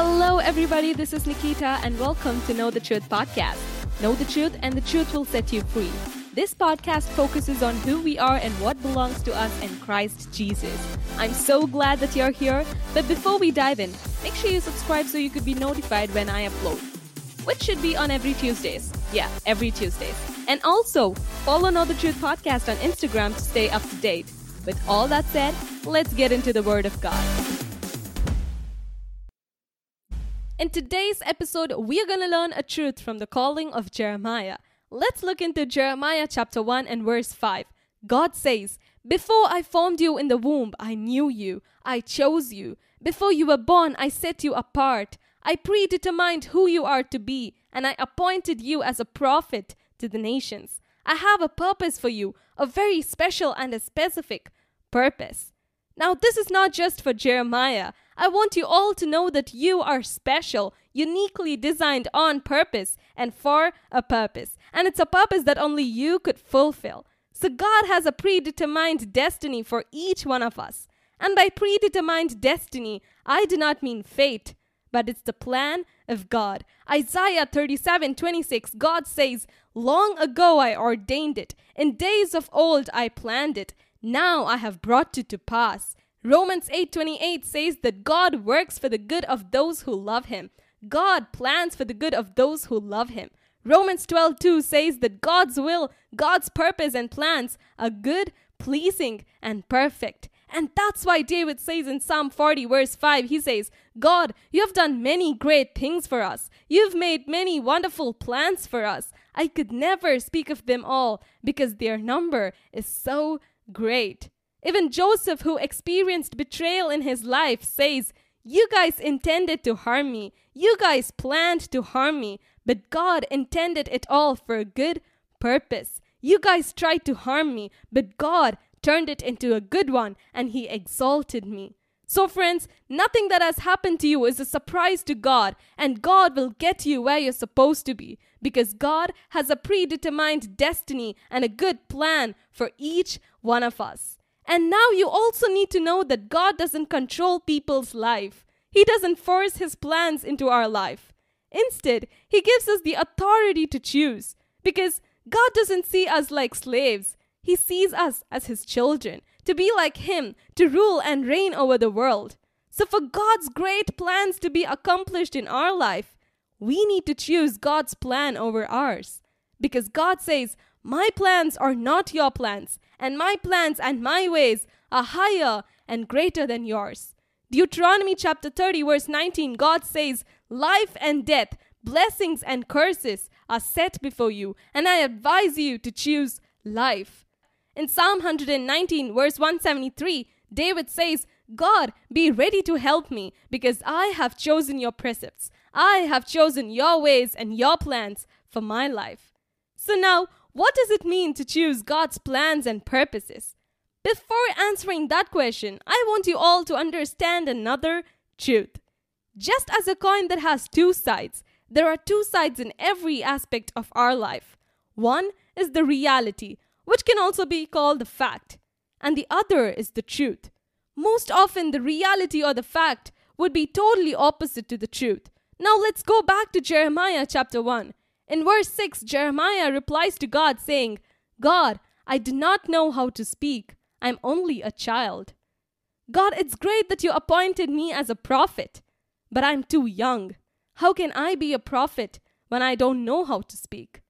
Hello, everybody. This is Nikita, and welcome to Know the Truth podcast. Know the truth, and the truth will set you free. This podcast focuses on who we are and what belongs to us in Christ Jesus. I'm so glad that you're here, but before we dive in, make sure you subscribe so you could be notified when I upload, which should be on every Tuesdays. Yeah, every Tuesdays. And also, follow Know the Truth podcast on Instagram to stay up to date. With all that said, let's get into the Word of God. In today's episode, we are going to learn a truth from the calling of Jeremiah. Let's look into Jeremiah chapter 1 and verse 5. God says, Before I formed you in the womb, I knew you. I chose you. Before you were born, I set you apart. I predetermined who you are to be, and I appointed you as a prophet to the nations. I have a purpose for you, a very special and a specific purpose. Now, this is not just for Jeremiah. I want you all to know that you are special, uniquely designed on purpose and for a purpose. And it's a purpose that only you could fulfill. So, God has a predetermined destiny for each one of us. And by predetermined destiny, I do not mean fate, but it's the plan of God. Isaiah 37 26, God says, Long ago I ordained it, in days of old I planned it. Now I have brought it to pass. Romans 8:28 says that God works for the good of those who love him. God plans for the good of those who love him. Romans 12:2 says that God's will, God's purpose and plans are good, pleasing and perfect. And that's why David says in Psalm 40 verse 5 he says, "God, you have done many great things for us. You've made many wonderful plans for us. I could never speak of them all because their number is so great." Even Joseph, who experienced betrayal in his life, says, You guys intended to harm me. You guys planned to harm me. But God intended it all for a good purpose. You guys tried to harm me, but God turned it into a good one and He exalted me. So, friends, nothing that has happened to you is a surprise to God, and God will get you where you're supposed to be because God has a predetermined destiny and a good plan for each one of us. And now you also need to know that God doesn't control people's life. He doesn't force his plans into our life. Instead, he gives us the authority to choose because God doesn't see us like slaves. He sees us as his children, to be like him, to rule and reign over the world. So, for God's great plans to be accomplished in our life, we need to choose God's plan over ours. Because God says, My plans are not your plans, and my plans and my ways are higher and greater than yours. Deuteronomy chapter 30, verse 19, God says, Life and death, blessings and curses are set before you, and I advise you to choose life. In Psalm 119, verse 173, David says, God, be ready to help me, because I have chosen your precepts. I have chosen your ways and your plans for my life. So now, what does it mean to choose God's plans and purposes? Before answering that question, I want you all to understand another truth. Just as a coin that has two sides, there are two sides in every aspect of our life. One is the reality, which can also be called the fact, and the other is the truth. Most often, the reality or the fact would be totally opposite to the truth. Now, let's go back to Jeremiah chapter 1. In verse 6, Jeremiah replies to God, saying, God, I do not know how to speak. I'm only a child. God, it's great that you appointed me as a prophet, but I'm too young. How can I be a prophet when I don't know how to speak?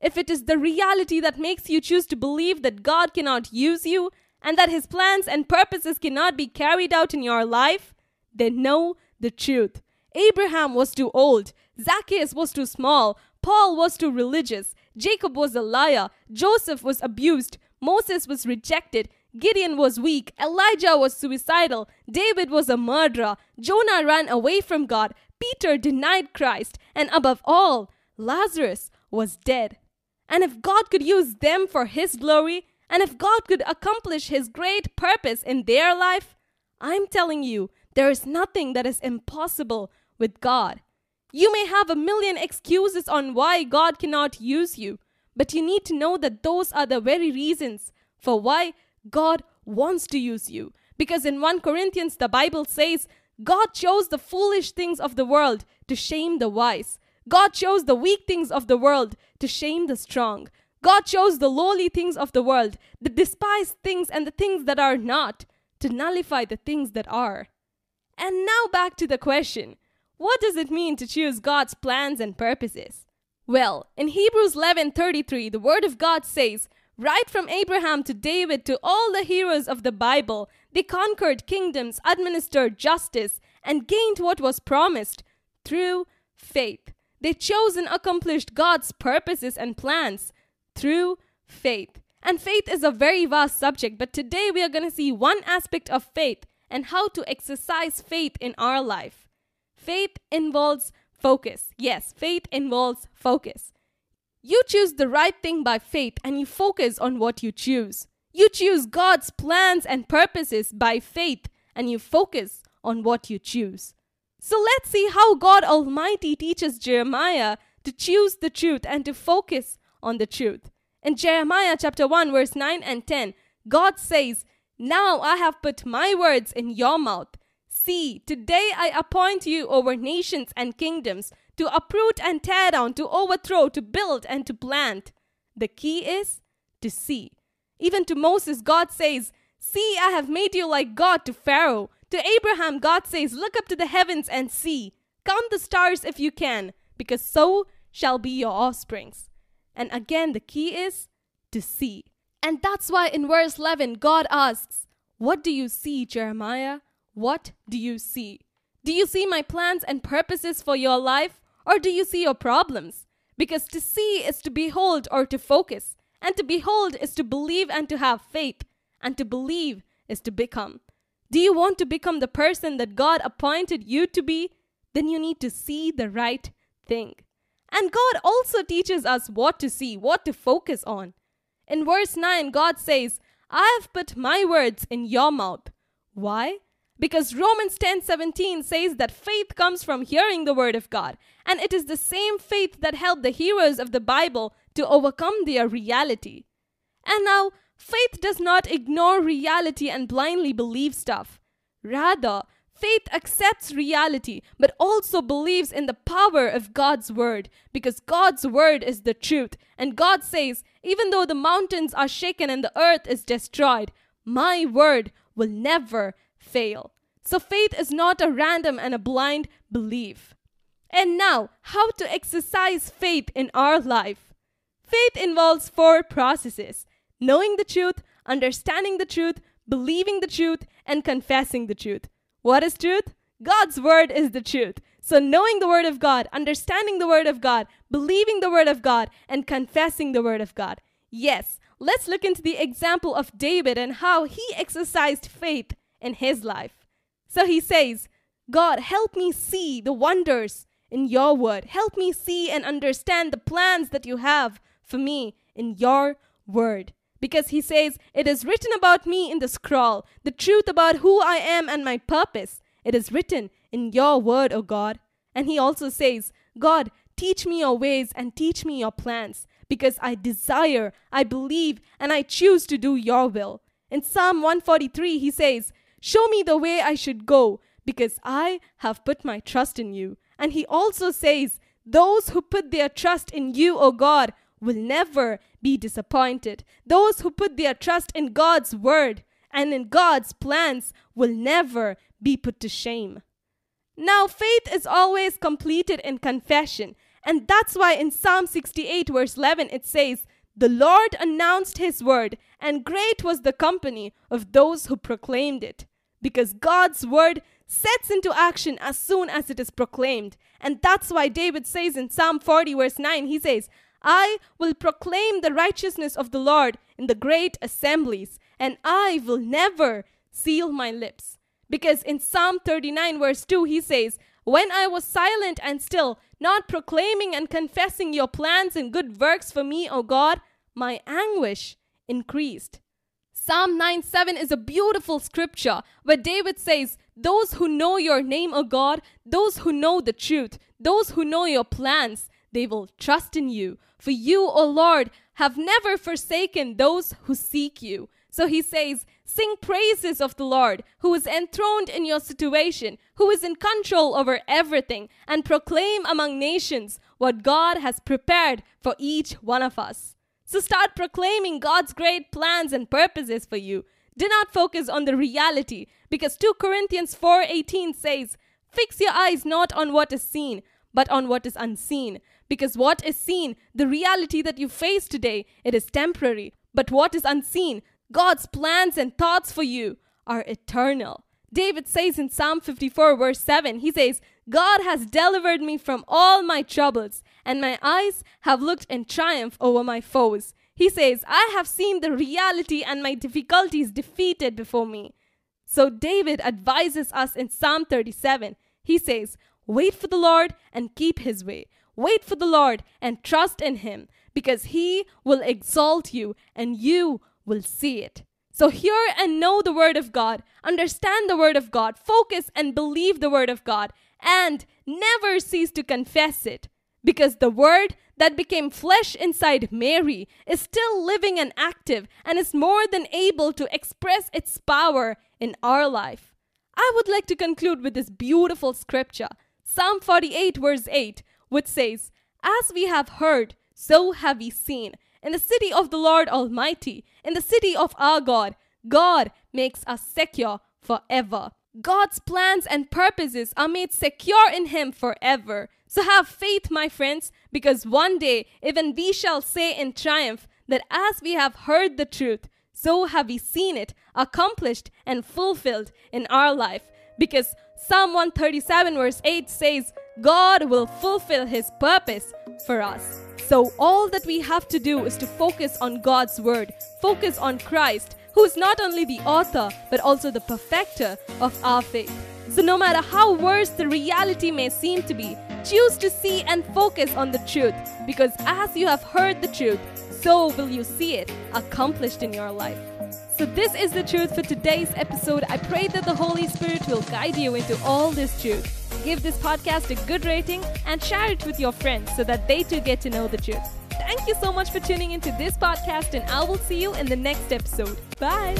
If it is the reality that makes you choose to believe that God cannot use you and that his plans and purposes cannot be carried out in your life, then know the truth. Abraham was too old, Zacchaeus was too small, Paul was too religious, Jacob was a liar, Joseph was abused, Moses was rejected, Gideon was weak, Elijah was suicidal, David was a murderer, Jonah ran away from God, Peter denied Christ, and above all, Lazarus was dead. And if God could use them for His glory, and if God could accomplish His great purpose in their life, I'm telling you, there is nothing that is impossible with God. You may have a million excuses on why God cannot use you, but you need to know that those are the very reasons for why God wants to use you. Because in 1 Corinthians, the Bible says, God chose the foolish things of the world to shame the wise. God chose the weak things of the world to shame the strong. God chose the lowly things of the world, the despised things and the things that are not, to nullify the things that are. And now back to the question what does it mean to choose God's plans and purposes? Well, in Hebrews 11:33, the word of God says, right from Abraham to David to all the heroes of the Bible, they conquered kingdoms, administered justice, and gained what was promised through faith. They chose and accomplished God's purposes and plans through faith. And faith is a very vast subject, but today we are going to see one aspect of faith and how to exercise faith in our life. Faith involves focus. Yes, faith involves focus. You choose the right thing by faith and you focus on what you choose. You choose God's plans and purposes by faith and you focus on what you choose. So let's see how God Almighty teaches Jeremiah to choose the truth and to focus on the truth. In Jeremiah chapter 1 verse 9 and 10, God says, "Now I have put my words in your mouth. See, today I appoint you over nations and kingdoms to uproot and tear down, to overthrow, to build and to plant." The key is to see. Even to Moses, God says, See, I have made you like God to Pharaoh. To Abraham, God says, Look up to the heavens and see. Count the stars if you can, because so shall be your offsprings. And again, the key is to see. And that's why in verse 11, God asks, What do you see, Jeremiah? What do you see? Do you see my plans and purposes for your life, or do you see your problems? Because to see is to behold or to focus, and to behold is to believe and to have faith, and to believe is to become. Do you want to become the person that God appointed you to be? Then you need to see the right thing. And God also teaches us what to see, what to focus on. In verse 9, God says, I have put my words in your mouth. Why? Because Romans 10:17 says that faith comes from hearing the word of God, and it is the same faith that helped the heroes of the Bible to overcome their reality. And now, faith does not ignore reality and blindly believe stuff. Rather, faith accepts reality but also believes in the power of God's word because God's word is the truth. And God says, even though the mountains are shaken and the earth is destroyed, my word will never fail. So faith is not a random and a blind belief. And now, how to exercise faith in our life? Faith involves four processes knowing the truth, understanding the truth, believing the truth, and confessing the truth. What is truth? God's word is the truth. So, knowing the word of God, understanding the word of God, believing the word of God, and confessing the word of God. Yes, let's look into the example of David and how he exercised faith in his life. So he says, God, help me see the wonders in your word. Help me see and understand the plans that you have for me in your word. Because he says, It is written about me in the scroll, the truth about who I am and my purpose. It is written in your word, O God. And he also says, God, teach me your ways and teach me your plans, because I desire, I believe, and I choose to do your will. In Psalm 143, he says, Show me the way I should go, because I have put my trust in you. And he also says, Those who put their trust in you, O God, will never be disappointed. Those who put their trust in God's word and in God's plans will never be put to shame. Now, faith is always completed in confession. And that's why in Psalm 68, verse 11, it says, The Lord announced his word, and great was the company of those who proclaimed it because God's word sets into action as soon as it is proclaimed. And that's why David says in Psalm 40, verse 9, he says, I will proclaim the righteousness of the Lord in the great assemblies, and I will never seal my lips. Because in Psalm 39, verse 2, he says, When I was silent and still, not proclaiming and confessing your plans and good works for me, O God, my anguish increased. Psalm 9 7 is a beautiful scripture where David says, Those who know your name, O God, those who know the truth, those who know your plans, they will trust in you. For you, O Lord, have never forsaken those who seek you. So he says, Sing praises of the Lord, who is enthroned in your situation, who is in control over everything, and proclaim among nations what God has prepared for each one of us. So start proclaiming God's great plans and purposes for you. Do not focus on the reality because 2 Corinthians 4:18 says, "Fix your eyes not on what is seen, but on what is unseen, because what is seen, the reality that you face today, it is temporary, but what is unseen, God's plans and thoughts for you are eternal." David says in Psalm 54 verse 7, he says, God has delivered me from all my troubles, and my eyes have looked in triumph over my foes. He says, I have seen the reality and my difficulties defeated before me. So David advises us in Psalm 37. He says, Wait for the Lord and keep his way. Wait for the Lord and trust in him, because he will exalt you and you will see it. So hear and know the word of God, understand the word of God, focus and believe the word of God, and never cease to confess it. Because the word that became flesh inside Mary is still living and active and is more than able to express its power in our life. I would like to conclude with this beautiful scripture, Psalm 48, verse 8, which says, As we have heard, so have we seen. In the city of the Lord Almighty, in the city of our God, God makes us secure forever. God's plans and purposes are made secure in Him forever. So have faith, my friends, because one day even we shall say in triumph that as we have heard the truth, so have we seen it accomplished and fulfilled in our life. Because Psalm 137, verse 8 says, God will fulfill His purpose for us. So, all that we have to do is to focus on God's word, focus on Christ, who is not only the author but also the perfecter of our faith. So, no matter how worse the reality may seem to be, choose to see and focus on the truth because as you have heard the truth, so will you see it accomplished in your life. So, this is the truth for today's episode. I pray that the Holy Spirit will guide you into all this truth. Give this podcast a good rating and share it with your friends so that they too get to know the truth. Thank you so much for tuning into this podcast, and I will see you in the next episode. Bye.